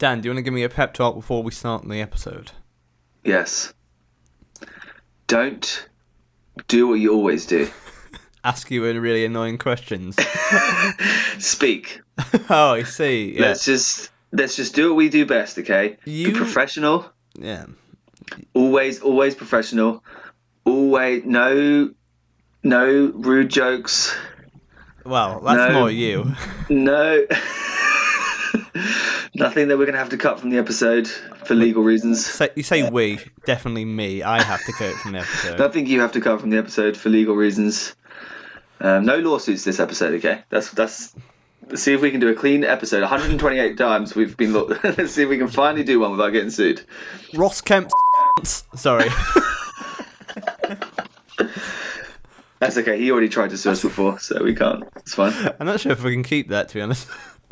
Dan, do you want to give me a pep talk before we start the episode? Yes. Don't do what you always do. Ask you in really annoying questions. Speak. oh, I see. Yeah. Let's just let's just do what we do best, okay? You- Be professional. yeah. Always, always professional. Always no no rude jokes. Well, that's No. more you. No Nothing that we're gonna have to cut from the episode for legal reasons. Say, you say we, definitely me. I have to cut it from the episode. Nothing you have to cut from the episode for legal reasons. Um, no lawsuits this episode, okay? That's that's. Let's see if we can do a clean episode. 128 times we've been. Lo- Let's see if we can finally do one without getting sued. Ross Kemp. Sorry. That's okay. He already tried to sue us before, so we can't. It's fine. I'm not sure if we can keep that, to be honest.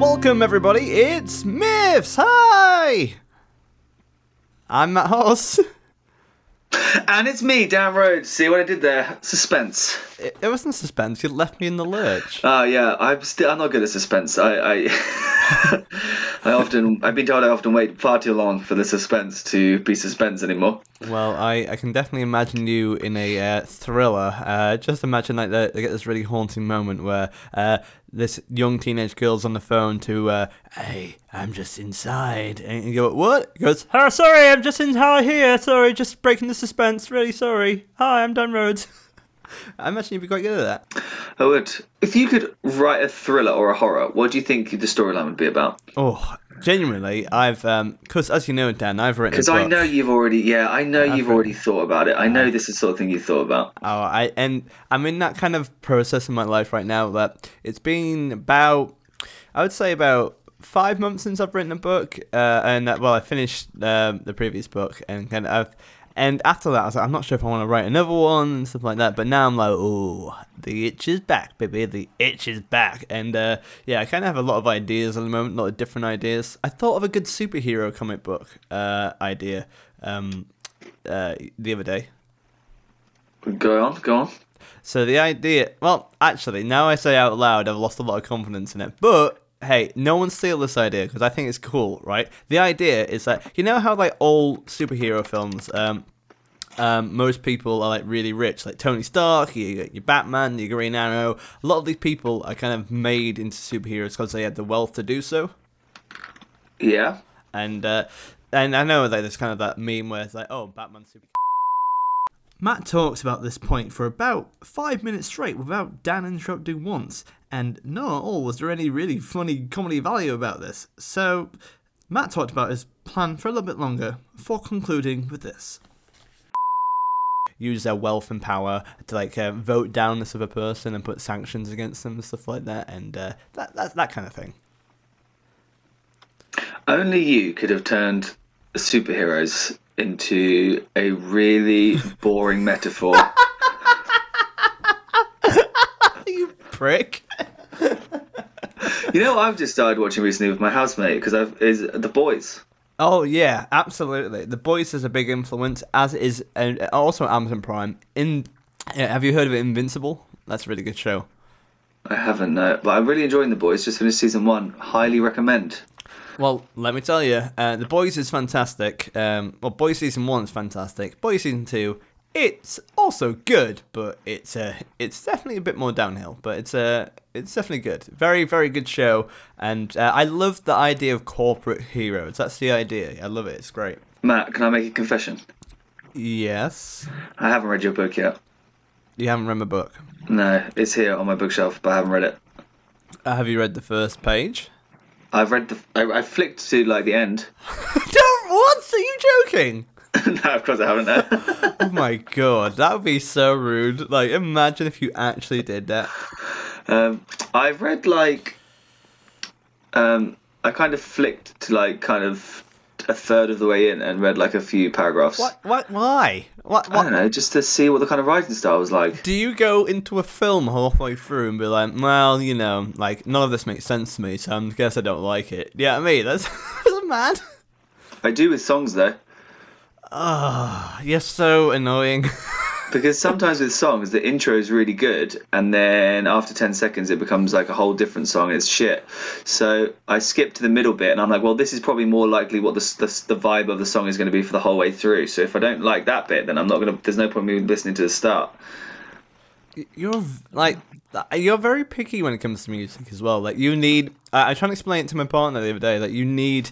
Welcome, everybody. It's Myths. Hi. I'm Matt Hoss. And it's me, Dan Rhodes. See what I did there? Suspense. It, it wasn't suspense. You left me in the lurch. Oh yeah, I'm still. I'm not good at suspense. I. I, I often. I've been told I often wait far too long for the suspense to be suspense anymore. Well, I, I can definitely imagine you in a uh, thriller. Uh, just imagine like they, they get this really haunting moment where uh, this young teenage girl's on the phone to, uh, "Hey, I'm just inside," and you go, "What?" He goes, "Oh, sorry, I'm just inside here. Sorry, just breaking the suspense. Really sorry. Hi, I'm Dan Rhodes." I imagine you'd be quite good at that. I would. If you could write a thriller or a horror, what do you think the storyline would be about? Oh, genuinely, I've um, because as you know, Dan, I've written. Because I know you've already. Yeah, I know you've read- already thought about it. I know this is the sort of thing you thought about. Oh, I and I'm in that kind of process in my life right now that it's been about, I would say about five months since I've written a book, uh, and uh, well, I finished um, the previous book, and kind of, and after that, I was like, I'm not sure if I want to write another one and stuff like that. But now I'm like, oh, the itch is back, baby, the itch is back, and uh, yeah, I kind of have a lot of ideas at the moment, a lot of different ideas. I thought of a good superhero comic book uh, idea um, uh, the other day. Go on, go on. So the idea, well, actually, now I say out loud, I've lost a lot of confidence in it. But hey, no one steal this idea because I think it's cool, right? The idea is that you know how like all superhero films, um, um, most people are like really rich, like Tony Stark, you got your Batman, your Green Arrow. A lot of these people are kind of made into superheroes because they had the wealth to do so. Yeah. And uh, and I know that there's kind of that meme where it's like, oh, Batman's super. Matt talks about this point for about five minutes straight without Dan interrupting once, and not at all was there any really funny comedy value about this. So Matt talked about his plan for a little bit longer before concluding with this. Use their wealth and power to like uh, vote down this other person and put sanctions against them and stuff like that, and uh, that, that that kind of thing. Only you could have turned superheroes into a really boring metaphor. you prick. you know what I've just started watching recently with my housemate because I've is the boys. Oh yeah, absolutely. The Boys is a big influence, as is and also Amazon Prime. In yeah, have you heard of Invincible? That's a really good show. I haven't no, but I'm really enjoying the boys. Just finished season one. Highly recommend. Well, let me tell you, uh, The Boys is fantastic. Um, well, Boys season one is fantastic. Boys season two, it's also good, but it's uh, it's definitely a bit more downhill. But it's uh, it's definitely good. Very very good show, and uh, I love the idea of corporate heroes. That's the idea. I love it. It's great. Matt, can I make a confession? Yes, I haven't read your book yet. you haven't read my book. No, it's here on my bookshelf, but I haven't read it. Uh, have you read the first page? I've read the. I, I flicked to like the end. Don't what? Are you joking? no, of course I haven't. No. Oh my god, that would be so rude. Like, imagine if you actually did that. um, I've read like um, I kind of flicked to like kind of a third of the way in and read like a few paragraphs. What? What? Why? What? I don't know, just to see what the kind of writing style was like. Do you go into a film halfway through and be like, well, you know, like none of this makes sense to me, so I guess I don't like it. Yeah, I mean that's that's mad. I do with songs though, Ah, you're so annoying. because sometimes with songs the intro is really good, and then after ten seconds it becomes like a whole different song. It's shit. So I skip to the middle bit, and I'm like, well, this is probably more likely what the the, the vibe of the song is going to be for the whole way through. So if I don't like that bit, then I'm not gonna. There's no point in me listening to the start. you're like you're very picky when it comes to music as well. Like you need. I I try to explain it to my partner the other day. Like you need.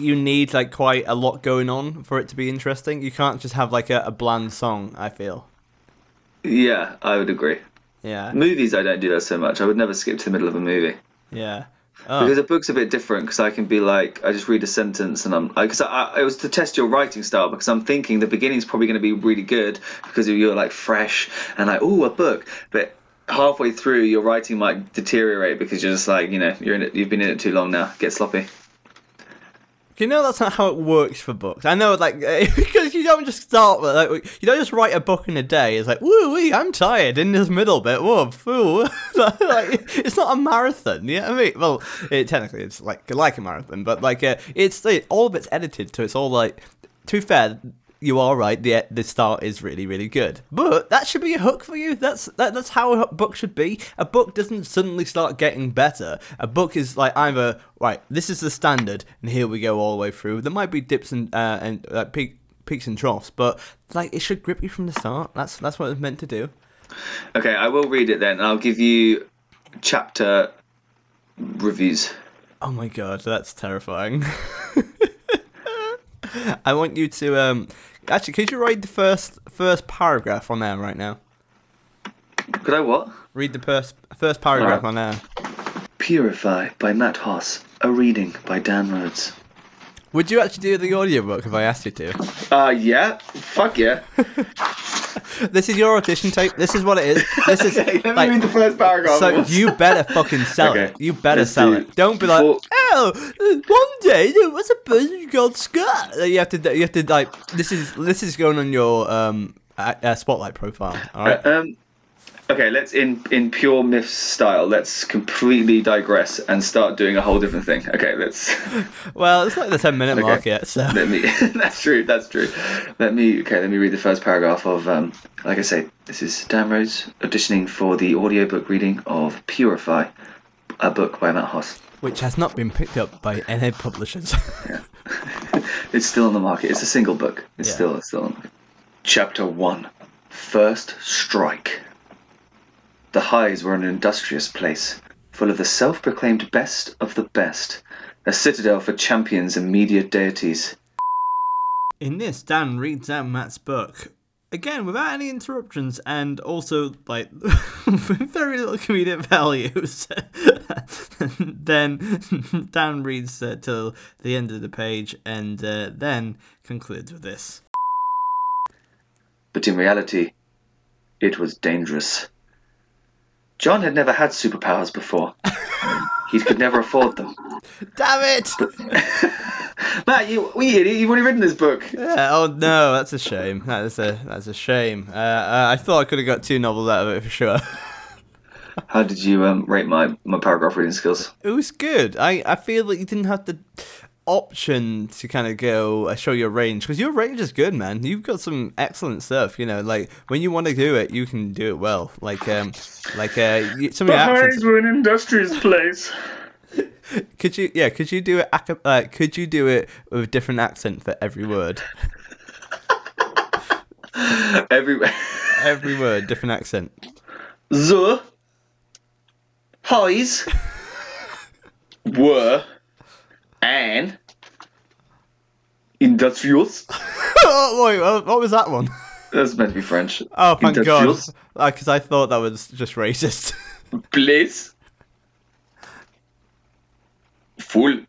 You need like quite a lot going on for it to be interesting. You can't just have like a, a bland song. I feel. Yeah, I would agree. Yeah. Movies, I don't do that so much. I would never skip to the middle of a movie. Yeah. Oh. Because a book's a bit different because I can be like, I just read a sentence and I'm, because I, I, it was to test your writing style because I'm thinking the beginning's probably going to be really good because you're like fresh and like, oh, a book. But halfway through, your writing might deteriorate because you're just like, you know, you're in it, you've been in it too long now. Get sloppy. You know that's not how it works for books. I know, like, because you don't just start with, like, you don't just write a book in a day. It's like, woo wee, I'm tired in this middle bit. Whoa, foo. like, it's not a marathon. You know what I mean? Well, it, technically it's like like a marathon, but like, uh, it's it, all of it's edited, so it's all like. To be fair, you are right. The the start is really really good, but that should be a hook for you. That's that, that's how a book should be. A book doesn't suddenly start getting better. A book is like either right. This is the standard, and here we go all the way through. There might be dips and uh, and uh, peak, peaks and troughs, but like it should grip you from the start. That's that's what it's meant to do. Okay, I will read it then. and I'll give you chapter reviews. Oh my god, that's terrifying. I want you to um actually could you read the first first paragraph on there right now? Could I what? Read the first first paragraph Alright. on there. Purify by Matt Hoss. A reading by Dan Rhodes. Would you actually do the audiobook if I asked you to? Uh, yeah. Fuck yeah. This is your audition tape. This is what it is. This is Okay, let me like read the first paragraph. so you better fucking sell Okay, it. You better let's sell it. Don't be like, Well- oh, one day there was a person called Scott. You have to, you have to like. This is this is going on your um uh, spotlight profile. All right. Um, okay, let's in in pure myths style. Let's completely digress and start doing a whole different thing. Okay, let's Well, it's like the ten minute Okay. mark yet, so let me. that's true. That's true. Let me. Okay, let me read the first paragraph of. Um, like I say, this is Dan Rhodes auditioning for the audiobook reading of Purify, a book by Matt Hoss. Which has not been picked up by any publishers. yeah. It's still on the market. It's a single book. It's Yeah. still it's still on. Chapter one, first strike. The highs were an industrious place, full of the self-proclaimed best of the best, a citadel for champions and media deities. In this, Dan reads out Matt's book again without any interruptions and also like very little comedic values. then Dan reads uh, till the end of the page and uh, then concludes with this. But in reality, it was dangerous. John had never had superpowers before. he could never afford them. Damn it! Matt, you, we, you've already written this book. Yeah, oh no, that's a shame. That is a that's a shame. Uh, uh, I thought I could have got two novels out of it for sure. How did you um, rate my, my paragraph reading skills? It was good. I, I feel like you didn't have the option to kind of go uh, show your range because your range is good, man. You've got some excellent stuff. You know, like when you want to do it, you can do it well. Like um, like uh, you- some of your accents. were an industrious place. Could you yeah? Could you do it? Uh, could you do it with a different accent for every word? Every Every word, different accent. the highs were an industrious. oh, wait, what was that one? That's meant to be French. Oh, thank God! Because I thought that was just racist. place full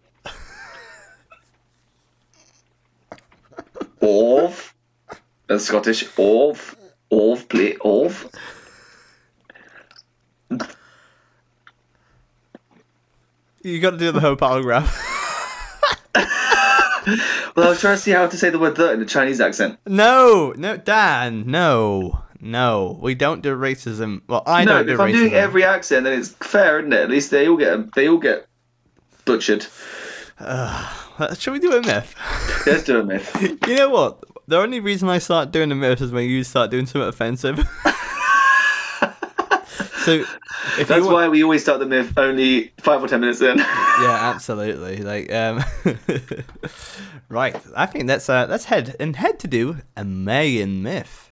of uh, Scottish of of play of You got to do the whole paragraph. Well, I was trying to see how to say the word the in a Chinese accent. no, no, Dan, no, no. We don't do racism. Well, I no, don't do if I'm doing every accent, then it's fair, isn't it? At least they all get they all get butchered. Uh, Shall we do a myth? Let's do a myth. You know what? The only reason I start doing a myth is when you start doing something offensive. so, if That's want, why we always start the myth only five or ten minutes in. yeah, absolutely. Like, um, right. I think that's uh, that's head and head to do a Mayan myth.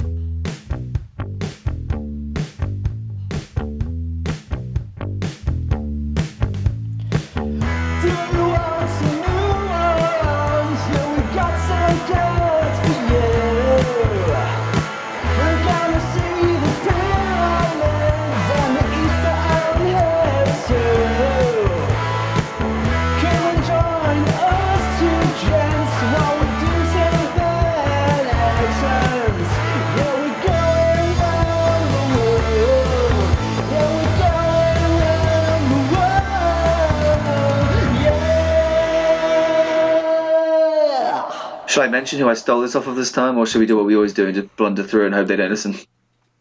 Should I mention who I stole this off of this time, or should we do what we always do and just blunder through and hope they don't listen?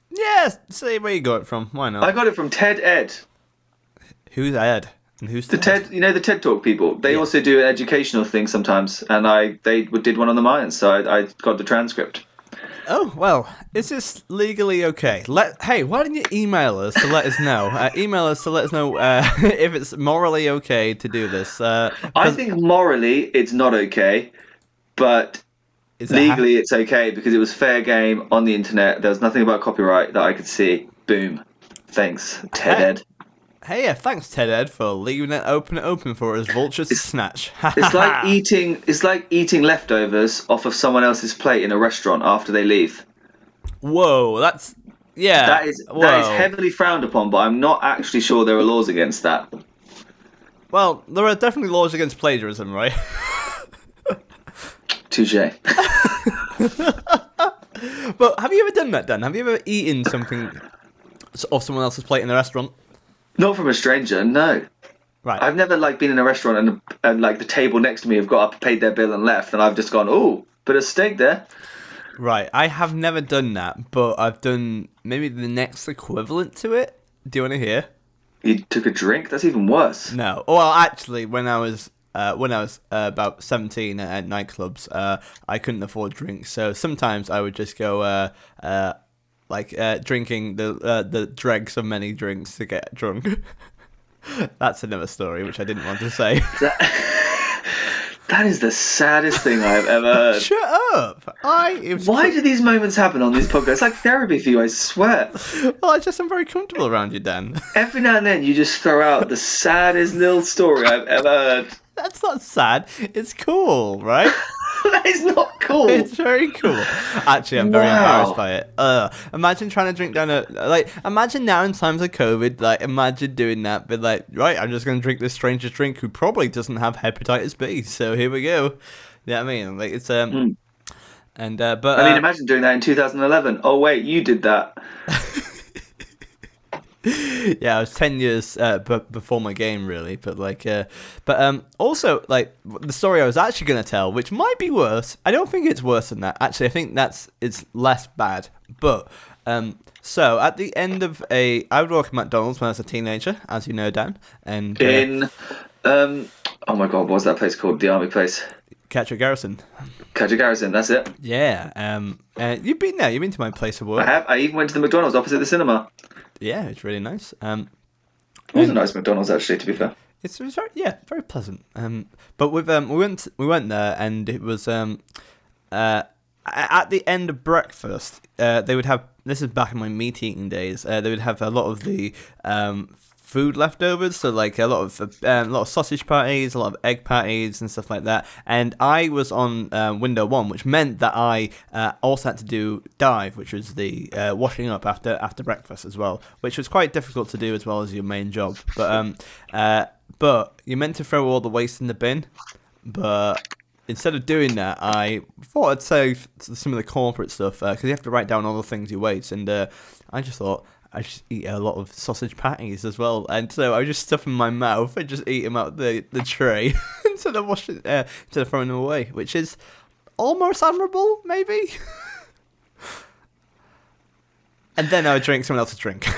Yeah, see where you got it from. Why not? I got it from TED-Ed. Who's Ed? And who's The TED, you know, the TED Talk people. They Yes. also do an educational thing sometimes, and I they did one on the Mayans, so I, I got the transcript. Oh well, is this legally okay? Let hey, why don't you email us to let us know? Uh, email us to let us know uh, if it's morally okay to do this. Uh, I think morally it's not okay, but it ha- legally it's okay because it was fair game on the internet. There was nothing about copyright that I could see. Boom. Thanks, Ted Hey. Ed. hey, yeah, thanks TED-Ed for leaving it open open for us vultures to snatch. It's like eating. It's like eating leftovers off of someone else's plate in a restaurant after they leave. Whoa, that's yeah. That is whoa. that is heavily frowned upon, but I'm not actually sure there are laws against that. Well, there are definitely laws against plagiarism, right? Touche. but have you ever done that, Dan? Have you ever eaten something off someone else's plate in a restaurant? Not from a stranger, no. Right. I've never like been in a restaurant and, and like the table next to me have got up, paid their bill, and left, and I've just gone, oh, bit of steak there. Right, I have never done that, but I've done maybe the next equivalent to it. Do you want to hear? You took a drink. That's even worse. No. Well, actually, when I was uh, when I was uh, about seventeen at, at nightclubs, uh, I couldn't afford drinks, so sometimes I would just go uh, uh, like uh, drinking the uh, the dregs of many drinks to get drunk. That's another story which I didn't want to say. That is the saddest thing I've ever heard. Shut up! I Why do these moments happen on this podcast? It's like therapy for you, I swear. well, I just am very comfortable around you, Dan. Every now and then you just throw out the saddest little story I've ever heard. That's not sad. It's cool, right? that is not cool. It's very cool. Actually, I'm very Wow. embarrassed by it. Uh, imagine trying to drink down a like. Imagine now in times of COVID, like imagine doing that, but like, right, I'm just gonna drink this stranger's drink who probably doesn't have hepatitis B. So here we go. You know I mean? Like it's um, and uh, but. I mean, uh, imagine doing that in 2011. Oh, wait, you did that. yeah, I was ten years uh, b- before my game, really. But like, uh, but um, also like the story I was actually gonna tell, which might be worse. I don't think it's worse than that. Actually, I think that's it's less bad. But um, so at the end of a, I would work at McDonald's when I was a teenager, as you know, Dan, and uh, In, um, oh my god, what was that place called? The army place. Catterick Garrison. Catterick Garrison, that's it. Yeah. Um. Uh, you've been there. You've been to my place of work. I have. I even went to the McDonald's opposite the cinema. Yeah, it's really nice. Um. It was a nice McDonald's, actually, to be fair. It's, it's very yeah, very pleasant. Um, but with um, we went we went there and it was um, uh, at the end of breakfast, uh, they would have this is back in my meat eating days. Uh, they would have a lot of the um food leftovers, so like a lot of uh, um, a lot of sausage patties, a lot of egg patties and stuff like that. And I was on uh, window one, which meant that I uh, also had to do dive, which was the uh, washing up after after breakfast as well, which was quite difficult to do as well as your main job. But um, uh, but you're meant to throw all the waste in the bin, but instead of doing that, I thought I'd save some of the corporate stuff because you have to write down all the things you waste, and uh, I just thought I just eat a lot of sausage patties as well, and so I just stuff them in my mouth and just eat them out the the tray instead of washing uh, instead of throwing them away, which is almost admirable, maybe. and then I would drink someone else's drink.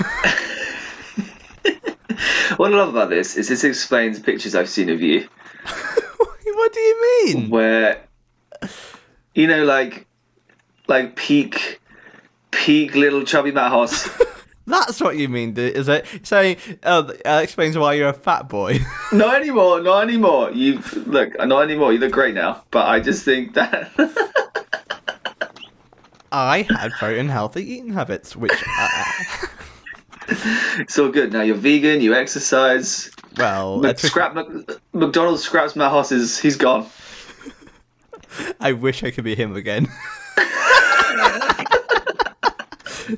What I love about this is this explains pictures I've seen of you what do you mean? where, you know, like, like peak, peak little chubby Matt Hoss. That's what you mean, is it? Saying, oh, uh, that uh, explains why you're a fat boy. not anymore, not anymore. You look, not anymore. You look great now, but I just think that. I had very unhealthy eating habits, which, uh, uh, it's all good now. You're vegan. You exercise. well, Mc- I, Scrap Mc- McDonald's scraps my horses. he's gone. I wish I could be him again.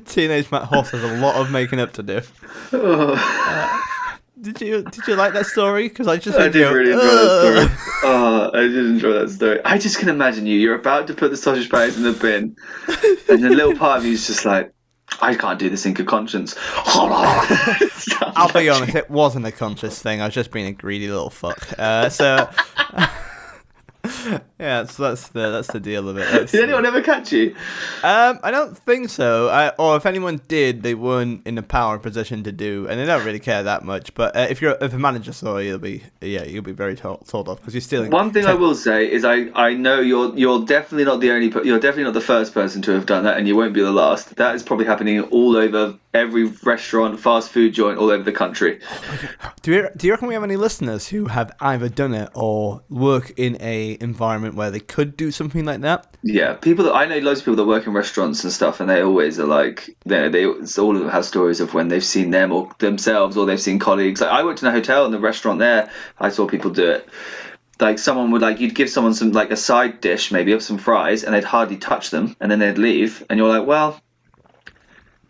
Teenage Matt Hoss has a lot of making up to do. Uh, did you did you like that story? Because I just I did you- really enjoy Ugh. that story. Oh, I did enjoy that story. I just can imagine you. You're about to put the sausage patties in the bin, and a little part of you is just like, I can't do this in good conscience. I'll be honest, it wasn't a conscious thing. I was just being a greedy little fuck. Uh, so yeah, so that's the that's the deal of it. That's- Did anyone ever catch you? Um, I don't think so. I, or if anyone did, they weren't in a power position to do, and they don't really care that much. But uh, if you're if a manager saw you, you'll be yeah, you'll be very told, told off because you're stealing. One thing I will say is I, I know you're you're definitely not the only you're definitely not the first person to have done that, and you won't be the last. That is probably happening all over every restaurant, fast food joint all over the country. Do you do you reckon we have any listeners who have either done it or work in a environment where they could do something like that? Yeah, people that I know loads of people that work in restaurants and stuff, and they always are like, they they all of them have stories of when they've seen them or themselves or they've seen colleagues. Like I worked in a hotel and the restaurant there, I saw people do it. Like someone would like you'd give someone some like a side dish maybe of some fries and they'd hardly touch them and then they'd leave and you're like, well,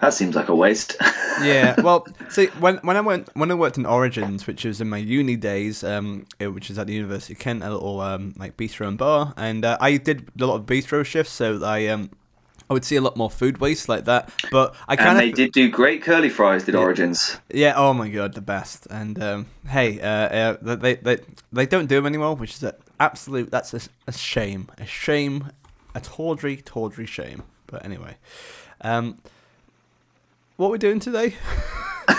that seems like a waste. yeah, well, see, when when I went when I worked in Origins, which was in my uni days, um, eh, which is at the University of Kent, a little um like bistro and bar, and uh, I did a lot of bistro shifts, so I um I would see a lot more food waste like that. But I and kind they of did do great curly fries, did Origins. yeah, oh my god, the best. And um, hey, uh, uh, they they they don't do them anymore, which is a absolute that's a, a shame, a shame, a tawdry tawdry shame. But anyway, um, what are we doing today?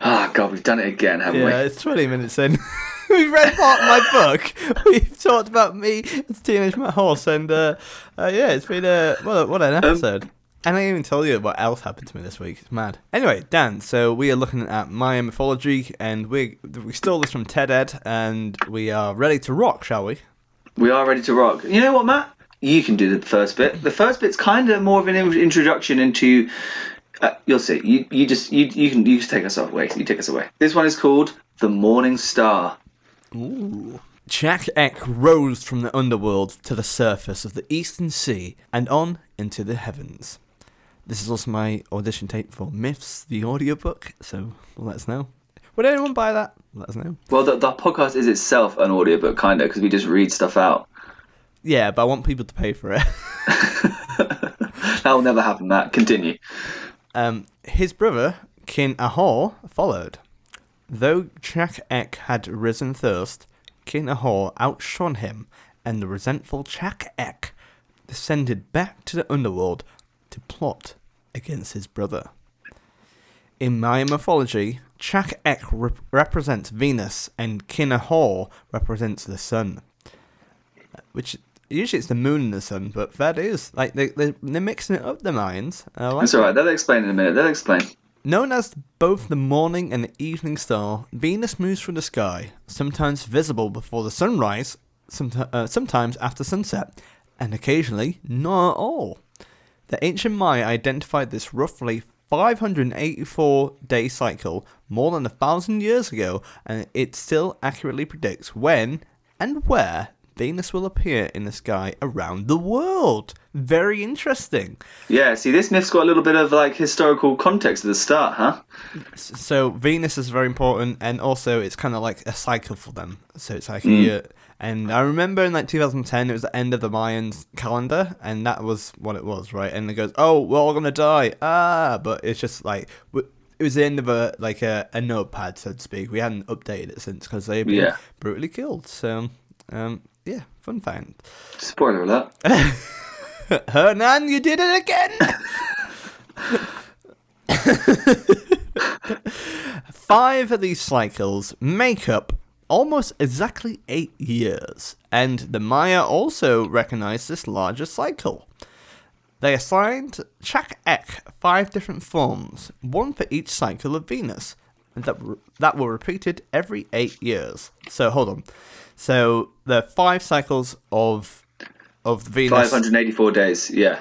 Ah, God, we've done it again, haven't we? Yeah, it's 20 minutes in. We've read part of my book. We've talked about me as Teenage Matt Horse, and uh, uh, yeah, it's been a what, what an episode. and I didn't even tell you what else happened to me this week. It's mad. Anyway, Dan, so we are looking at Maya mythology, and we we stole this from TED Ed, and we are ready to rock, shall we? We are ready to rock. You know what, Matt? You can do the first bit. The first bit's kind of more of an introduction into. Uh, you'll see. You you just you you can you just take us away. You take us away. This one is called the Morning Star. Ooh. Chak Ek rose from the underworld to the surface of the eastern sea and on into the heavens. This is also my audition tape for Myths, the audiobook, so let us know. Would anyone buy that? Let us know. Well, the, the podcast is itself an audiobook, kind of, because we just read stuff out. Yeah, but I want people to pay for it. that will never happen, Matt. Continue. Um, his brother, Kin Ahau, followed. Though Chak Ek had risen first, Kin Ahau outshone him, and the resentful Chak Ek descended back to the underworld to plot against his brother. In Maya mythology, Chak Ek rep- represents Venus, and Kin Ahor represents the sun. Which usually it's the moon and the sun, but that is like they they they're mixing it up. The. I like That's all right. They'll explain in a minute. They'll explain. Known as both the morning and the evening star, Venus moves through the sky, sometimes visible before the sunrise, someti- uh, sometimes after sunset, and occasionally not at all. The ancient Maya identified this roughly 584 day cycle more than a thousand years ago, and it still accurately predicts when and where Venus will appear in the sky around the world. Very interesting. Yeah. See, this myth's got a little bit of like historical context at the start, huh? so Venus is very important, and also it's kind of like a cycle for them. So it's like a year, And I remember in like 2010, it was the end of the Mayan calendar, and that was what it was, right? And it goes, "Oh, we're all gonna die," ah, but it's just like it was the end of a like a, a notepad, so to speak. We hadn't updated it since because they've been Yeah. brutally killed. So, um, yeah, fun fact. Spoiler alert. Hernan, you did it again. Five of these cycles make up almost exactly eight years, and the Maya also recognized this larger cycle. They assigned Chak Ek five different forms, one for each cycle of Venus, and that were, that were repeated every eight years. So hold on. So the five cycles of of Venus Five hundred eighty-four days. Yeah.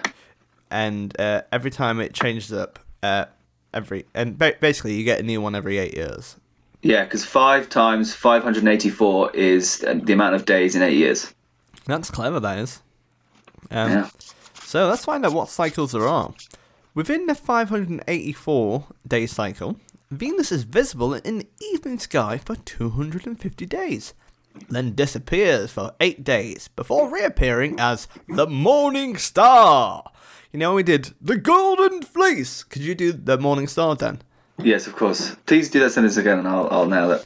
and uh, every time it changes up, uh, every and ba- basically you get a new one every eight years. Yeah, because five times 584 is uh, the amount of days in eight years. That's clever, that is. Um, Yeah. So let's find out what cycles there are. Within the 584 day cycle, Venus is visible in the evening sky for 250 days, then disappears for 8 days before reappearing as the Morning Star. You know, we did the Golden Fleece. Could you do the Morning Star, then? Yes, of course. Please do that sentence again and I'll, I'll nail it.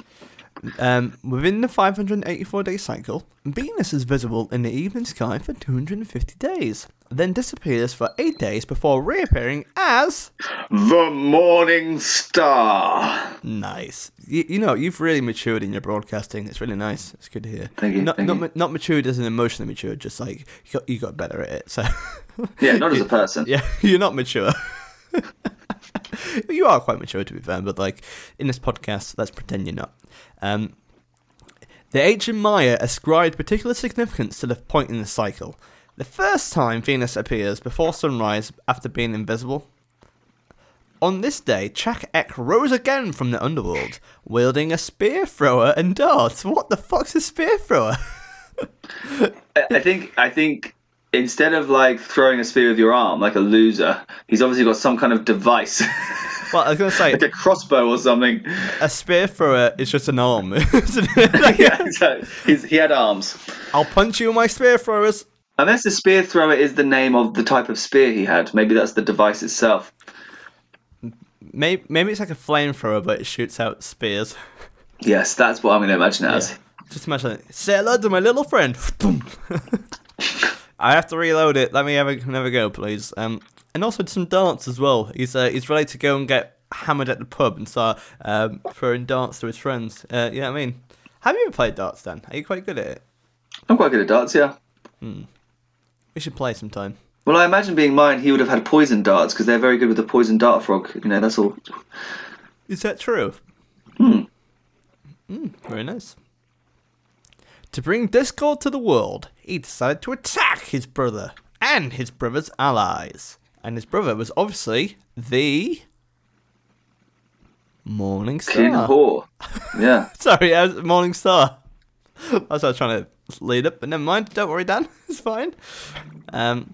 Um, within the 584 day cycle, Venus is visible in the evening sky for 250 days, then disappears for 8 days before reappearing as. The Morning Star. Nice. You, you know, you've really matured in your broadcasting. It's really nice. It's good to hear. Thank you, Not, thank not, you. not matured as an emotionally matured, just like you got, you got better at it. So, Yeah, not as a person. yeah, you're not mature. you are quite mature, to be fair, but like in this podcast, let's pretend you're not. Um, the ancient Maya ascribed particular significance to the point in the cycle. The first time Venus appears before sunrise after being invisible. On this day, Chak Ek rose again from the underworld, wielding a spear thrower and darts. What the fuck's a spear thrower? I I think I think instead of like throwing a spear with your arm like a loser, he's obviously got some kind of device, Well, I was gonna say like a crossbow or something. a spear thrower is just an arm. isn't it? yeah, exactly. He's, he had arms. I'll punch you with my spear throwers. Unless the spear thrower is the name of the type of spear he had, maybe that's the device itself. Maybe, maybe it's like a flamethrower, but it shoots out spears. Yes, that's what I'm going to imagine it as. Just imagine it. Say hello to my little friend. I have to reload it. Let me have a, have go, please. Um, and also some darts as well. He's uh, he's ready to go and get hammered at the pub and start um, throwing darts to his friends. Uh, you know what I mean? Have you ever played darts, Dan? Are you quite good at it? I'm quite good at darts, yeah. We should play sometime. Well, I imagine being mine, he would have had poison darts because they're very good with the poison dart frog. You know, that's all. Is that true? Hmm. Mm, very nice. To bring discord to the world, he decided to attack his brother and his brother's allies. And his brother was obviously the Morning King Star. Whore. Yeah. Sorry, I was Morning Star. That's what I was trying to lead up, but never mind. Don't worry, Dan. It's fine. Um,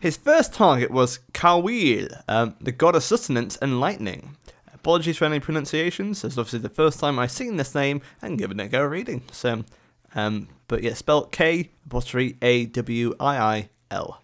his first target was Kawil, um, the god of sustenance and lightning. Apologies for any pronunciations. It's obviously the first time I've seen this name and given it a go reading. So, um, but yeah, spelled K apostrophe A W I I L.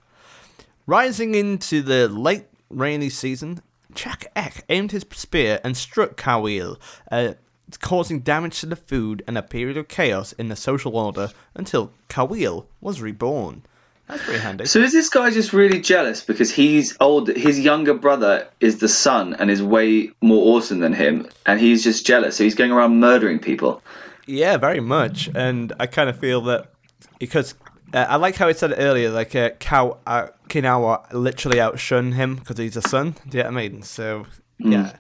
Rising into the late rainy season, Chak Ek aimed his spear and struck Kawil, uh, causing damage to the food and a period of chaos in the social order until Kawil was reborn. That's pretty handy. So is this guy just really jealous because he's old? His younger brother is the son and is way more awesome than him, and he's just jealous. So he's going around murdering people. Yeah, very much. And I kind of feel that because uh, I like how he said it earlier, like uh, Cow, uh, Kinawa literally outshone him because he's a son. Do you know what I mean? So, yeah.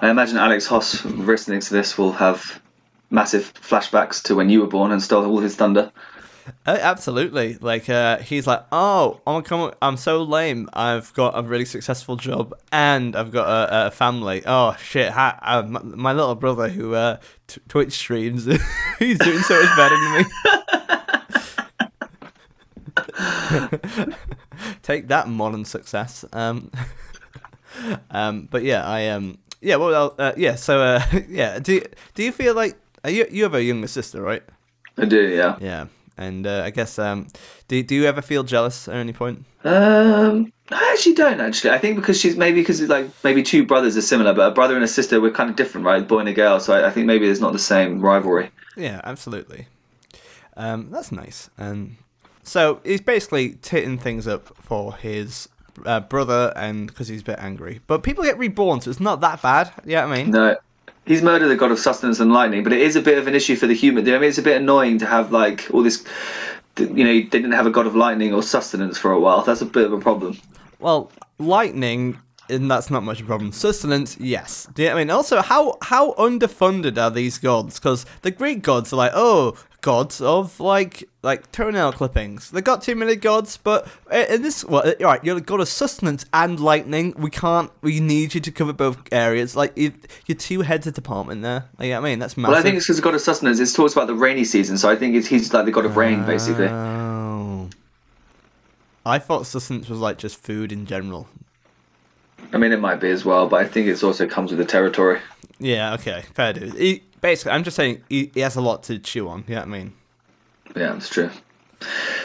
I imagine Alex Hoss listening to this will have massive flashbacks to when you were born and stole all his thunder. Uh, absolutely. Like uh, he's like, oh, I'm come. I'm so lame. I've got a really successful job and I've got a, a family. Oh shit! Ha, uh, my, my little brother who uh, t- Twitch streams, he's doing so much better than me. Take that, modern success. Um, um, but yeah, I um, yeah, well, uh, yeah. So uh, yeah, do you, do you feel like uh, you you have a younger sister, right? I do, yeah. Yeah. And uh, I guess, um, do do you ever feel jealous at any point? Um, I actually don't. Actually, I think because she's maybe because like maybe two brothers are similar, but a brother and a sister we're kind of different, right? Boy and a girl. So I, I think maybe there's not the same rivalry. Yeah, absolutely. Um, that's nice. And so he's basically titting things up for his uh, brother, and because he's a bit angry. But people get reborn, so it's not that bad. Yeah, I mean, No, he's murdered the god of sustenance and lightning, but it is a bit of an issue for the human. I mean, it's a bit annoying to have like all this. You know, they didn't have a god of lightning or sustenance for a while. That's a bit of a problem. well, lightning. And that's not much of a problem. Sustenance, yes. I mean? Also, how how underfunded are these gods? Because the Greek gods are like, oh, gods of like like toenail clippings. They got too many gods, but uh, in this, well, uh, right, you're the god of sustenance and lightning. We can't. We need you to cover both areas. Like you, you're two heads of department there. Like, you know what I mean? That's massive. Well, I think it's because the god of sustenance. It talks about the rainy season, so I think it's, he's like the god of rain, basically. Oh. I thought sustenance was like just food in general. I mean, it might be as well, but I think it also comes with the territory. Yeah, okay, fair dude. Basically, I'm just saying he, he has a lot to chew on. You know I mean? Yeah, that's true.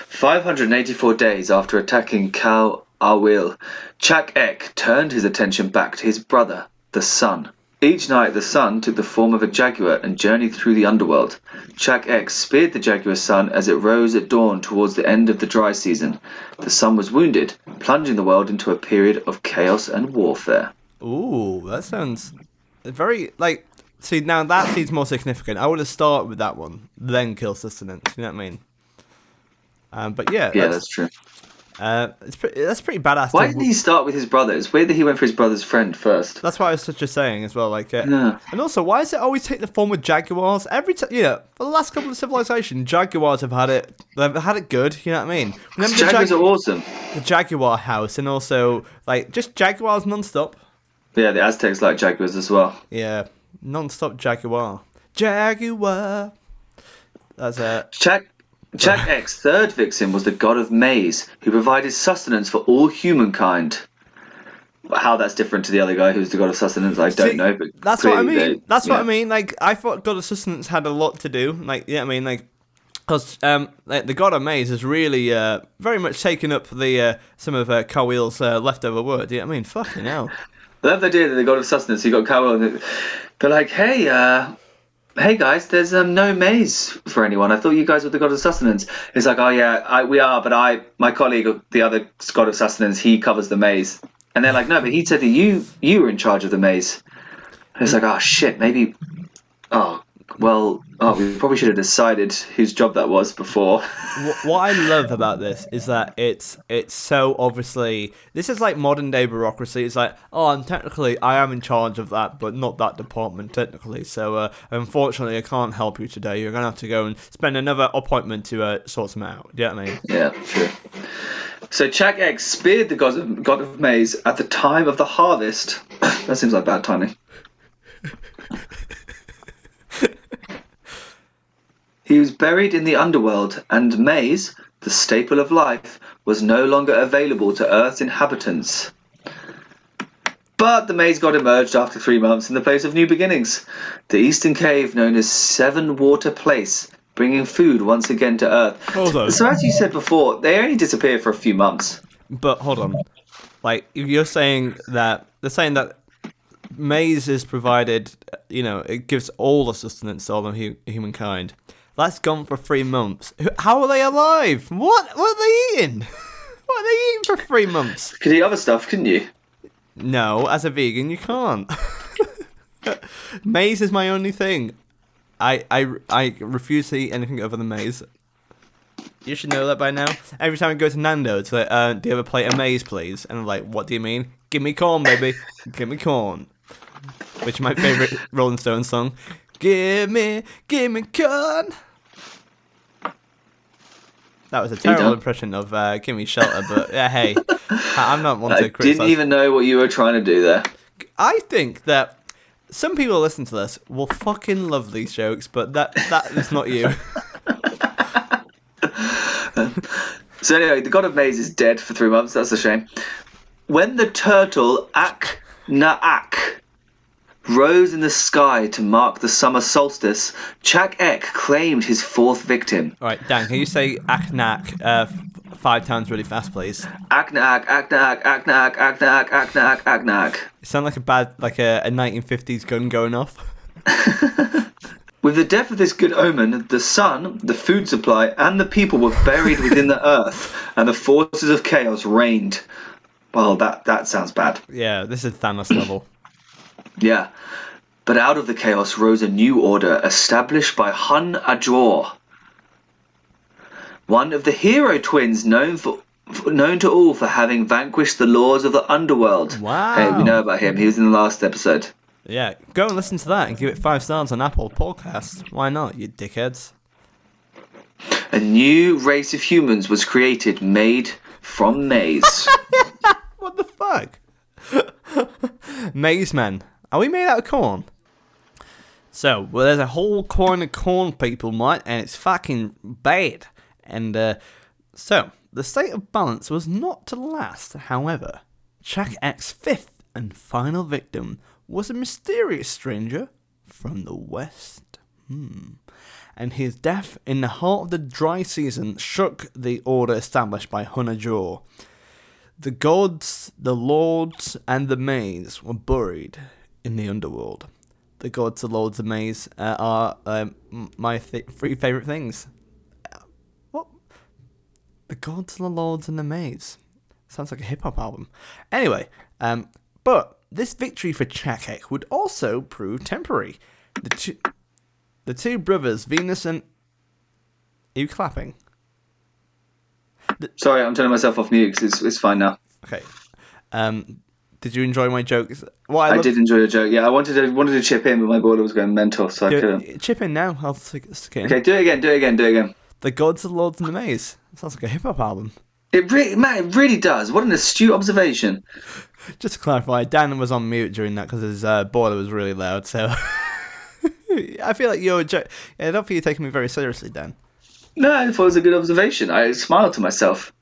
584 days after attacking Kal Awil, Chak Ek turned his attention back to his brother, the sun. Each night, the sun took the form of a jaguar and journeyed through the underworld. Chak Ek speared the jaguar sun as it rose at dawn towards the end of the dry season. The sun was wounded, plunging the world into a period of chaos and warfare. Ooh, that sounds very like. See, now that seems more significant. I would have started with that one, then kill sustenance. You know what I mean? Um, but yeah, Yeah, that's, that's true. uh, it's pretty. That's pretty badass. Why didn't he start with his brother? It's weird that he went for his brother's friend first. That's what I was just saying as well. Like, uh, Yeah. and also, why does it always take the form of jaguars every time? Yeah, for the last couple of civilizations, jaguars have had it. They've had it good. You know what I mean? Remember the, Jaguars jag- are awesome. the jaguar house, and also like just jaguars non-stop. Yeah, the Aztecs like jaguars as well. Yeah, non-stop jaguar. Jaguar. That's it. Chak Chak Ek's third victim was the god of maize, who provided sustenance for all humankind. How that's different to the other guy who's the god of sustenance, I don't See, know. But That's what I mean. they- That's what I mean. Like I thought, God of Sustenance had a lot to do. Like yeah, I mean like. Because um, like, the God of Maze has really uh, very much taken up the uh, some of uh, Kawil's uh, leftover work. Do you know what I mean? Fucking hell. Love the idea that the god of sustenance, you got Cowell, they're like, hey, uh, hey guys, there's um, no maize for anyone. I thought you guys were the god of sustenance. It's like, oh yeah, I, we are, but I, my colleague, the other god of sustenance, he covers the maize. And they're like, no, but he said that you, you were in charge of the maize. And it's like, oh shit, maybe, oh, well, oh, we probably should have decided whose job that was before. What I love about this is that it's it's so obviously this is like modern day bureaucracy. It's like, oh, I'm technically I am in charge of that, but not that department technically. So uh, unfortunately, I can't help you today. You're gonna have to go and spend another appointment to uh, sort them out. Do you know what I mean? Yeah, true. So Chak Ek speared the god of, god of maize at the time of the harvest. that seems like bad timing. he was buried in the underworld, and maize, the staple of life, was no longer available to Earth's inhabitants. But the maize god emerged after three months in the place of new beginnings, the eastern cave known as Seven Water Place, bringing food once again to Earth. So as you said before, they only disappear for a few months. But hold on, like you're saying that they're saying that maize is provided, you know, it gives all the sustenance to all of hu- humankind. That's gone for three months. How are they alive? What? What are they eating? What are they eating for three months? Could eat other stuff, couldn't you? No, as a vegan, you can't. maize is my only thing. I, I, I refuse to eat anything other than maize. You should know that by now. Every time I go to Nando's, it's like, uh, do you have a plate of maize, please? And I'm like, what do you mean? Give me corn, baby. Give me corn. Which is my favorite Rolling Stones song. Give me, give me corn. That was a terrible impression of uh, Give Me Shelter, but yeah, hey, I'm not one I to didn't even know what you were trying to do there. I think that some people listen to this will fucking love these jokes, but that that is not you. So anyway, the god of maize is dead for three months. That's a shame. When the turtle Ak Naak rose in the sky to mark the summer solstice, Chak Ek claimed his fourth victim. All right, Dan, can you say Aknak uh, five times really fast, please? Aknak, Aknak, Aknak, Aknak, Aknak, Aknak. You sound like a bad, like a, a 1950s gun going off. With the death of this good omen, the sun, the food supply, and the people were buried within the earth, and the forces of chaos reigned. Well, that, that sounds bad. Yeah, this is Thanos level. Yeah. But out of the chaos rose a new order established by Hun Ajaw. One of the hero twins known for known to all for having vanquished the laws of the underworld. Wow. Hey, we know about him. He was in the last episode. Yeah, go and listen to that and give it five stars on Apple Podcasts. Why not, you dickheads? A new race of humans was created made from maize. What the fuck? Maze men. Are we made out of corn? So, well, there's a whole corn of corn, people, mate, and it's fucking bad. And, uh, so, the state of balance was not to last, however. Chak Ek's fifth and final victim was a mysterious stranger from the west. Hmm. And his death in the heart of the dry season shook the order established by Hun Ajaw. The gods, the lords, and the maids were buried in the underworld. The gods, the lords, the maids uh, are um, my th- three favorite things. Uh, What? The gods, the lords, and the maids. Sounds like a hip hop album. Anyway, um, but this victory for Chak Ek would also prove temporary. The two, the two brothers, Venus and. Are you clapping? Sorry, I'm turning myself off mute 'cause it's, it's fine now. Okay. Um, did you enjoy my jokes? What I loved- did enjoy your joke. Yeah, I wanted to wanted to chip in, but my boiler was going mental, so I couldn't. it- chip in now. I'll stick, stick it in. Okay, do it again. Do it again. Do it again. The Gods, the Lords, and the Maze. Sounds like a hip hop album. It really, man, it really does. What an astute observation. Just to clarify, Dan was on mute during that because his uh, boiler was really loud. So I feel like you're. Jo- I don't feel you're taking me very seriously, Dan. No, I thought it was a good observation. I smiled to myself.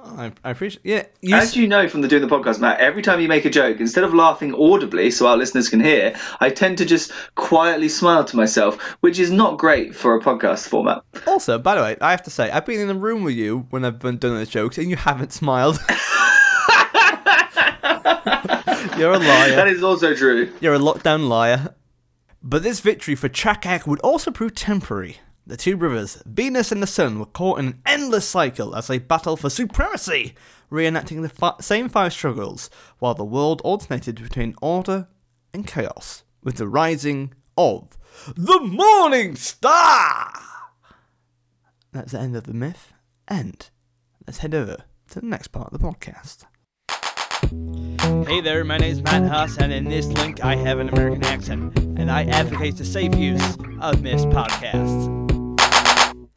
I, I appreciate. Yeah, you. As s- you know from the doing the podcast, Matt, every time you make a joke, instead of laughing audibly so our listeners can hear, I tend to just quietly smile to myself, which is not great for a podcast format. also, by the way, I have to say, I've been in the room with you when I've been doing those jokes, and you haven't smiled. you're a liar. That is also true. You're a lockdown liar. But this victory for Chak Ek would also prove temporary. The two brothers, Venus and the Sun, were caught in an endless cycle as they battled for supremacy, reenacting the fi- same five struggles, while the world alternated between order and chaos, with the rising of the Morning Star! That's the end of the myth, and let's head over to the next part of the podcast. Hey there, my name's Matt Huss, and in this link I have an American accent, and I advocate the safe use of Myths podcasts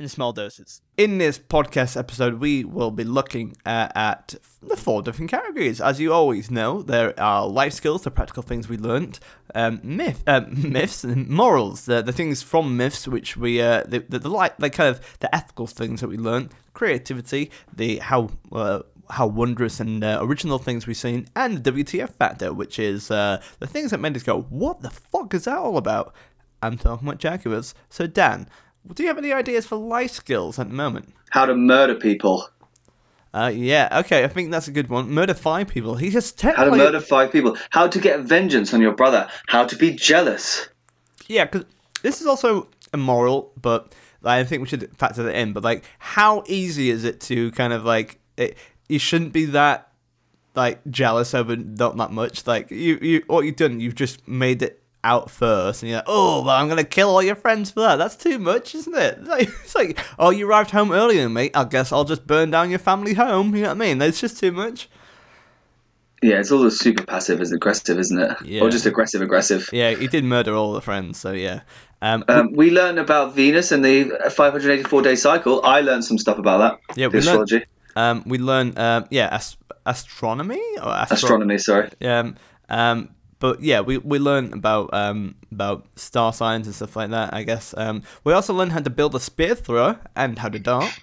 in small doses. In this podcast episode, we will be looking uh, at the four different categories. As you always know, there are life skills, the practical things we learnt, um, myth, uh, myths, and morals, the, the things from myths which we, uh, the, the, the, like, the kind of the ethical things that we learnt, creativity, the how. Uh, how wondrous and uh, original things we've seen, and the WTF factor, which is uh, the things that made us go, "What the fuck is that all about?" I'm talking about Jaguars. So, Dan, do you have any ideas for life skills at the moment? How to murder people. Uh, yeah, okay, I think that's a good one. Murder five people. He just technically... How to technically, murder five people. How to get vengeance on your brother. How to be jealous. yeah, because this is also immoral, but I think we should factor that in. But like, how easy is it to kind of like it, you shouldn't be that like jealous over not that much. Like you, you what you've done, you've just made it out first, and you're like, oh, well, I'm gonna kill all your friends for that. That's too much, isn't it? It's like, it's like, oh, you arrived home earlier than me. I guess I'll just burn down your family home. You know what I mean? That's just too much. Yeah, it's all super passive as aggressive, isn't it? Yeah. Or just aggressive aggressive. Yeah, he did murder all the friends. So yeah. Um, Um, we learn about Venus and the 584 day cycle. I learned some stuff about that. Yeah, we learned- astrology, um, we learn, um, yeah, ast- astronomy or astro- astronomy. Sorry. Um, um, but yeah, we, we learn about um, about star signs and stuff like that. I guess. Um, we also learned how to build a spear thrower and how to dart.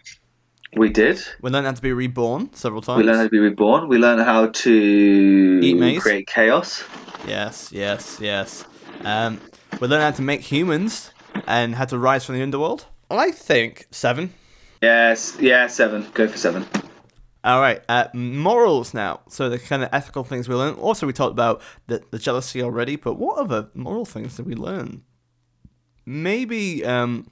We did. We learned how to be reborn several times. We learned how to be reborn. We learned how to Eat maize. create chaos. Yes, yes, yes. Um, we learn how to make humans and how to rise from the underworld. I think seven. Yes, yeah, seven. Go for seven. All right, uh, morals now. So the kind of ethical things we learn. Also, we talked about the, the jealousy already, but what other moral things did we learn? Maybe, um,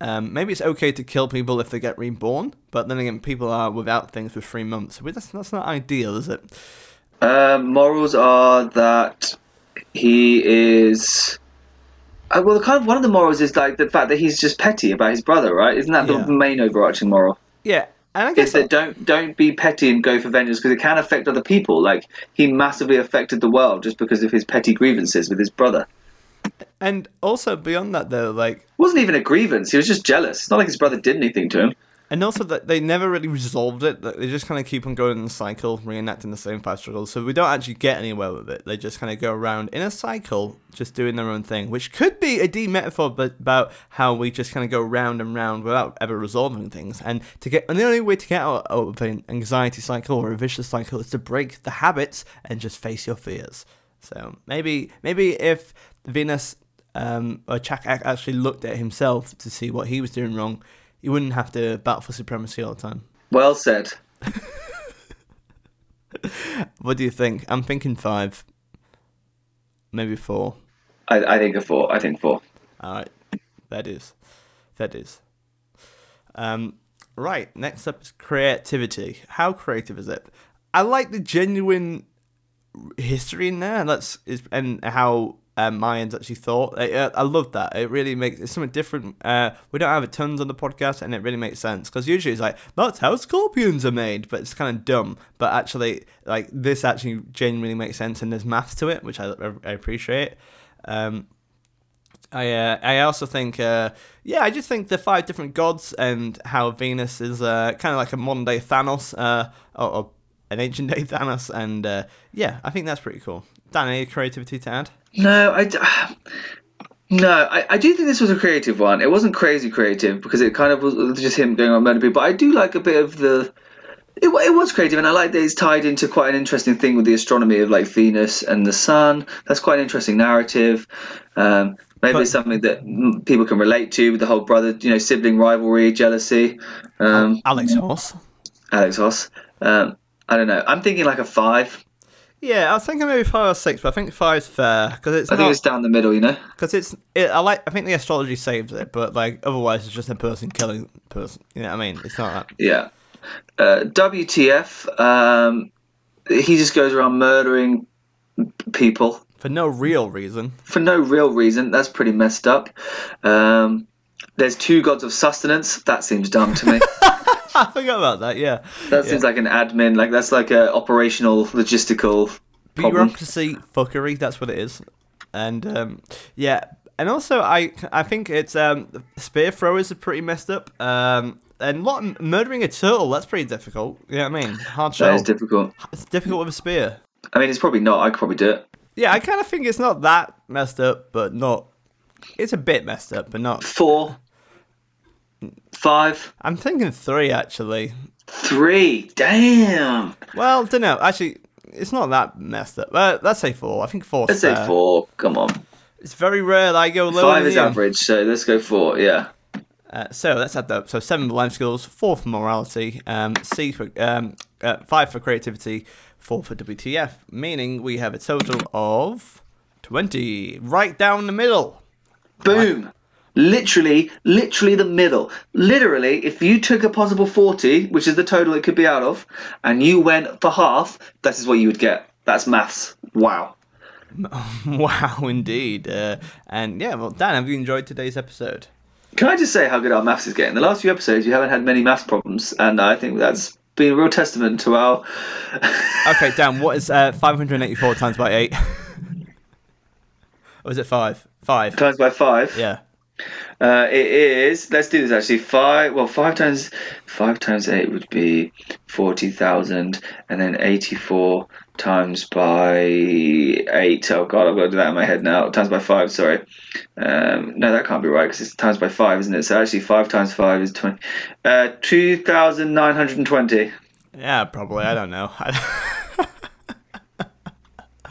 um, maybe it's okay to kill people if they get reborn, but then again, people are without things for three months. That's that's not ideal, is it? Um, morals are that he is. Uh, well, kind of one of the morals is like the fact that he's just petty about his brother, right? Isn't that Yeah. the main overarching moral? Yeah, and I guess that don't don't be petty and go for vengeance because it can affect other people. Like he massively affected the world just because of his petty grievances with his brother. and also beyond that though, like It wasn't even a grievance. He was just jealous. It's not like his brother did anything to him. And also that they never really resolved it. They just kind of keep on going in the cycle, reenacting the same five struggles. So we don't actually get anywhere with it. They just kind of go around in a cycle, just doing their own thing, which could be a deep metaphor, but about how we just kind of go round and round without ever resolving things. And to get, and the only way to get out of an anxiety cycle or a vicious cycle is to break the habits and just face your fears. So maybe, maybe if Venus um, or Chak actually looked at himself to see what he was doing wrong, he wouldn't have to battle for supremacy all the time. Well said. What do you think? I'm thinking five, maybe four. I, I think a four. I think four. All right, that is, that is. Um, right. Next up is creativity. How creative is it? I like the genuine history in there. and That's is and how um, Mayans actually thought. I, uh, I love that. It really makes it's something different. Uh, we don't have it tons on the podcast, and it really makes sense because usually it's like that's how scorpions are made, but it's kind of dumb. But actually, like this actually genuinely makes sense, and there's math to it, which I, I appreciate. Um, I uh, I also think uh, yeah I just think the five different gods and how Venus is uh, kind of like a modern day Thanos uh, or, or an ancient day Thanos and yeah I think that's pretty cool. Dan, any creativity to add? No, I. d- No, I, I do think this was a creative one. It wasn't crazy creative because it kind of was just him going around murdering people. But I do like a bit of the. It, it was creative, and I like that it's tied into quite an interesting thing with the astronomy of like Venus and the Sun. That's quite an interesting narrative. Um, maybe But- it's something that people can relate to with the whole brother, you know, sibling rivalry, jealousy. Um, Alex Horse. Alex Hoss. Um, I don't know. I'm thinking like a five. Yeah, I was thinking maybe five or six, but I think five's fair because it's I think it's down the middle, you know. because it's it, I like I think the astrology saves it, but like otherwise it's just a person killing person. You know what I mean? It's not that. Yeah. Uh, WTF? Um, he just goes around murdering people For no real reason. for no real reason. That's pretty messed up. Um, there's two gods of sustenance. That seems dumb to me. I forgot about that. Yeah. That seems like an admin. Like that's like a operational, logistical problem. bureaucracy fuckery. That's what it is. And um, yeah, and also I I think it's um, spear throwers are pretty messed up. Um, and what murdering a turtle that's pretty difficult. You know I mean? Hard That shell. is difficult. It's difficult with a spear. I mean, it's probably not. I could probably do it. Yeah, I kind of think it's not that messed up, but not. It's a bit messed up, but not. Four, five, I'm thinking three actually. three. Damn. Well, don't know. Actually, it's not that messed up. Uh, let's say four. I think four. Let's say four. Come on. It's very rare that I go lower Five is you. average, so let's go four. Yeah. Uh, so let's add that up. So seven for life skills, four for morality, um, C for um, uh, five for creativity, four for WTF, meaning we have a total of twenty. Right down the middle. Boom. Literally, literally the middle. Literally, if you took a possible 40, which is the total it could be out of, and you went for half, that is what you would get. That's maths. Wow. wow, indeed. Uh, and yeah, well, Dan, have you enjoyed today's episode? Can I just say how good our maths is getting? The last few episodes, you haven't had many maths problems, and I think that's been a real testament to our. Okay, Dan, what is uh, 584 times by 8? or is it 5? 5. times by five. Yeah. Uh, it is. Let's do this actually. Five. Well, five times five times eight would be forty thousand, and then eighty-four times by eight. Oh God, I've got to do that in my head now. Times by five. Sorry. Um, no, that can't be right because it's times by five, isn't it? So actually, five times five is twenty. Uh, two thousand nine hundred and twenty. Yeah, probably. I don't know.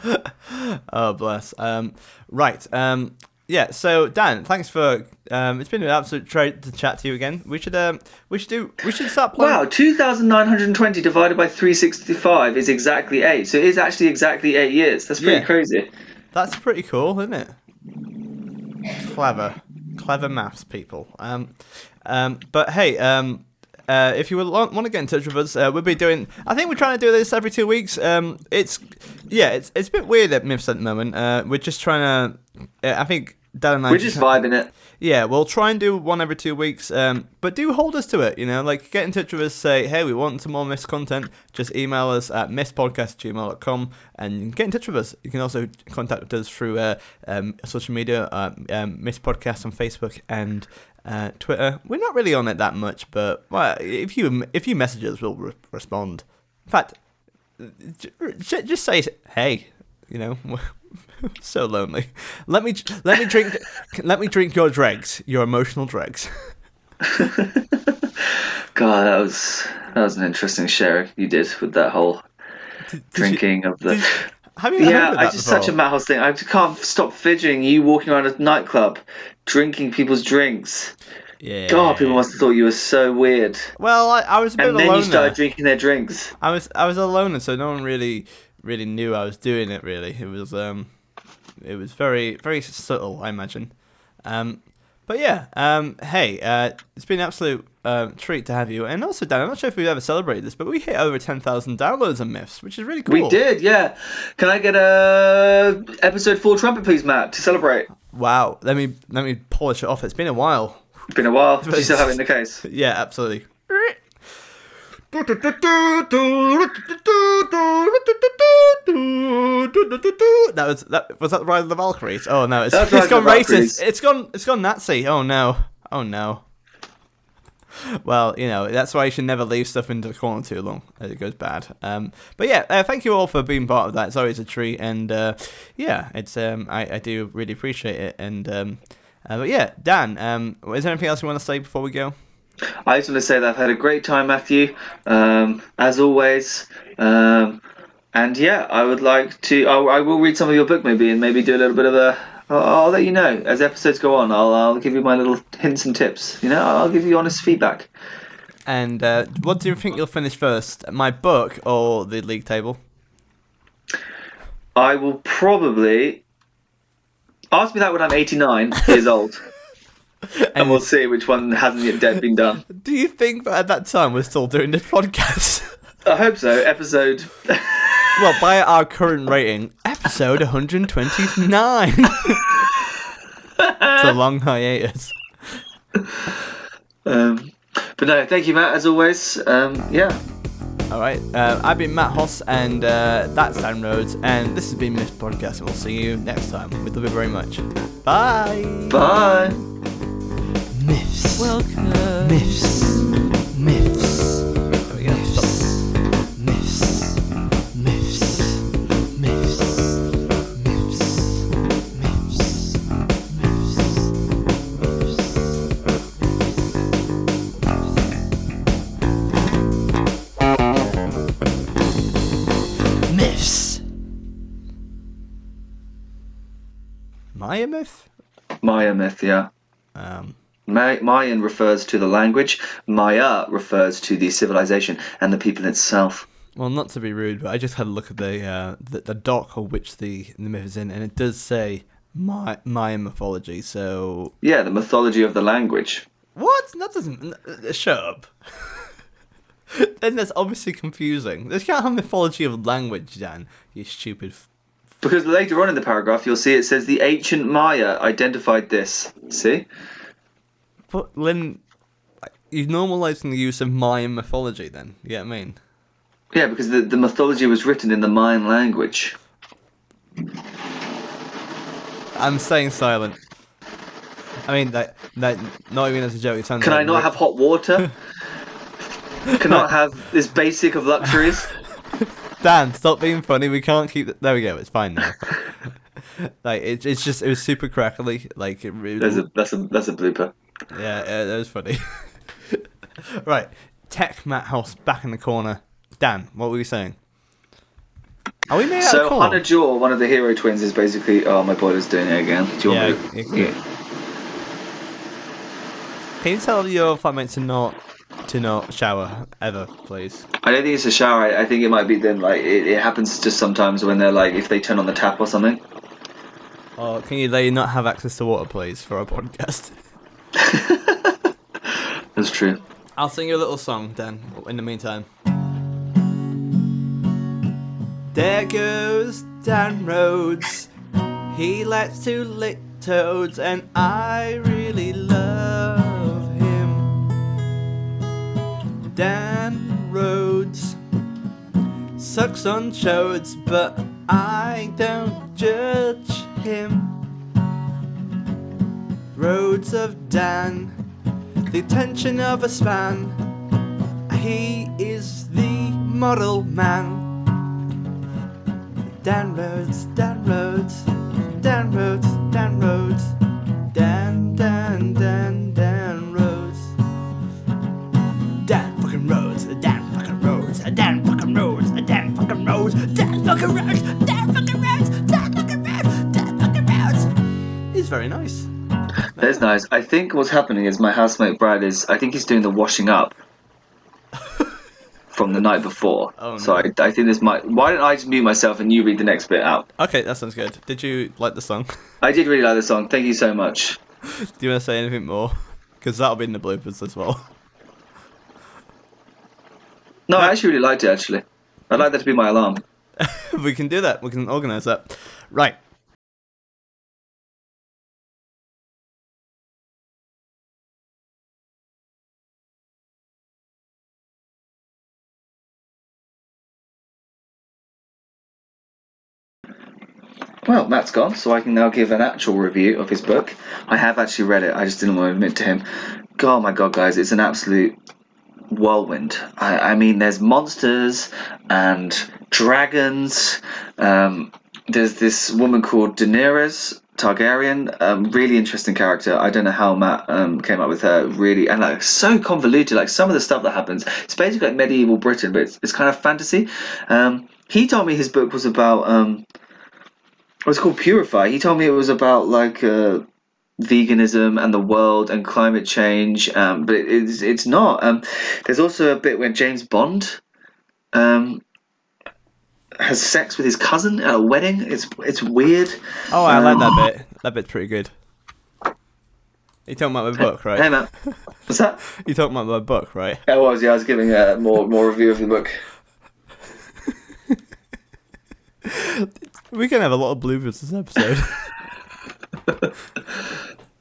oh bless. Um, right. Um, yeah. So Dan, thanks for. Um, it's been an absolute treat to chat to you again. We should. Um, we should do. We should start playing. Wow, 2,920 divided by 365 is exactly 8. So it is actually exactly 8 years. That's pretty Yeah. crazy. That's pretty cool, isn't it? Clever, clever maths people. Um, um, but hey, um, uh, if you would want to get in touch with us, uh, we'll be doing. I think we're trying to do this every two weeks. Um, it's yeah, it's it's a bit weird at Myths at the moment. Uh, we're just trying to. I think Dan We're just vibing it. yeah, we'll try and do one every two weeks. Um, but do hold us to it, you know, like get in touch with us, say, hey, we want some more Myths content. Just email us at misspodcast@gmail.com and get in touch with us. You can also contact us through uh, um, social media, uh, um, Myths Podcast on Facebook and uh, Twitter. We're not really on it that much, but well, if you if you message us, we'll re- respond. In fact, j- j- just say, hey, you know. so lonely. Let me let me drink let me drink your dregs, your emotional dregs. God, that was that was an interesting share you did with that whole drinking of the. Have you Yeah, heard of I that just before? such a Matt Hoss thing. I just can't stop fidgeting. You walking around a nightclub, drinking people's drinks. yeah. God, people must have thought you were so weird. Well, I, I was a bit And of a then you loner. started drinking their drinks. I was I was a loner, so no one really really knew I was doing it. Really, it was um, it was very very subtle, I imagine. Um, but yeah, um, hey, uh, it's been an absolute um, treat to have you. And also, Dan, I'm not sure if we've ever celebrated this, but we hit over ten thousand downloads on Myths, which is really cool. We did, yeah. Can I get a episode four trumpet, please, Matt, to celebrate? Wow. Let me let me polish it off. It's been a while. It's been a while. Do you still have it in the case? Yeah, absolutely. That was that was that Ride of the Valkyries. Oh no, it's, it's gone racist. It's gone it's gone Nazi. Oh no. Oh no. Well, you know that's why you should never leave stuff into the corner too long. as It goes bad. Um, but yeah, uh, thank you all for being part of that. It's always a treat, and uh, yeah, it's um, I, I do really appreciate it. And um, uh, but yeah, Dan, um, is there anything else you want to say before we go? I just want to say that I've had a great time, Matthew, um, as always. Um, and yeah, I would like to. I, I will read some of your book maybe, and maybe do a little bit of a. I'll, I'll let you know as episodes go on. I'll, I'll give you my little hints and tips. You know, I'll give you honest feedback. And uh, what do you think you'll finish first, my book or the league table? I will probably ask me that when I'm 89 years old, and we'll see which one hasn't yet dead been done. Do you think that at that time we're still doing this podcast? I hope so. Episode. well, by our current rating, episode 129. it's a long hiatus. um, but no, thank you, Matt, as always. Um, yeah. All right, uh, I've been Matt Hoss, and uh, that's Dan Rhodes, and this has been Myths Podcast, and we'll see you next time. We love you very much. Bye. Bye. Myths. Welcome. Myths. Myths. There we Myths. Myths. Myths. Myths. Myths. Myths. Maya myth? Maya myth, yeah. Um, Mayan refers to the language, Maya refers to the civilization and the people itself. Well, not to be rude, but I just had a look at the uh, the, the doc on which the, the myth is in, and it does say my Mayan mythology. So Yeah, the mythology of the language. what? That doesn't uh, shut up. then that's obviously confusing. This can't have mythology of language, Dan. You stupid. F- Because later on in the paragraph, you'll see it says the ancient Maya identified this. See? But Lynn, you're normalizing the use of Mayan mythology. Then, you know what I mean? Yeah, because the, the mythology was written in the Mayan language. I'm staying silent. I mean, that that not even as a joke. It sounds. Can I like not ri- have hot water? Cannot have this basic of luxuries? Dan, stop being funny. We can't keep. There we go. It's fine now. like it, it's just it was super crackly. Like it really. There's a, that's, a, that's a blooper. Yeah, yeah, that was funny. right, Tech Matt House back in the corner. Dan, what were you saying? Are we made out So of corn? Hun Ajaw, one of the hero twins, is basically. Oh, my boiler's doing it again. Do you Yeah, want me? it- Can you tell your flatmate to not to not shower ever, please? I don't think it's a shower. I, I think it might be them. Like it, it happens just sometimes when they're like if they turn on the tap or something. Or can you they not have access to water, please, for our podcast? True. I'll sing you a little song then. In the meantime. There goes Dan Rhodes. He likes to lick toads, and I really love him. Dan Rhodes sucks on chodes, but I don't judge him. Roads of Dan, the attention of a span. He is the model man. Dan Rhodes, Dan Rhodes, Dan Rhodes, Dan Rhodes, Dan, Dan, Dan, Dan Rhodes. Dan fucking Rhodes, Dan fucking Rhodes, Dan fucking Rhodes, Dan fucking Rhodes, Dan fucking Rhodes, Dan fucking Rhodes, Dan fucking Rhodes, Dan fucking Rhodes. He's very nice. That's nice. I think what's happening is my housemate Brad is. I think he's doing the washing up from the night before. Oh, So I, I think this might. Why don't I just mute myself and you read the next bit out? Okay, that sounds good. Did you like the song? I did really like the song. Thank you so much. Do you want to say anything more? Because that'll be in the bloopers as well. No, I actually really liked it. Actually, I'd like that to be my alarm. we can do that. We can organise that. Right. Well, Matt's gone, so I can now give an actual review of his book. I have actually read it. I just didn't want to admit to him. God, my God, guys, it's an absolute whirlwind. I, I mean, there's monsters and dragons. Um, there's this woman called Daenerys Targaryen. Um, really interesting character. I don't know how Matt um, came up with her. Really, and like so convoluted. Like some of the stuff that happens. It's basically like medieval Britain, but it's, it's kind of fantasy. Um, he told me his book was about. Um, it was called Purify. He told me it was about like uh, veganism and the world and climate change, um, but it, it's it's not. Um, there's also a bit where James Bond um, has sex with his cousin at a wedding. It's it's weird. Oh, I like Um, that bit. That bit's pretty good. You talking about my book, right? Hey what's that? You talking about my book, right? I was yeah. I was giving a more more review of the book. We can have a lot of bloopers this episode.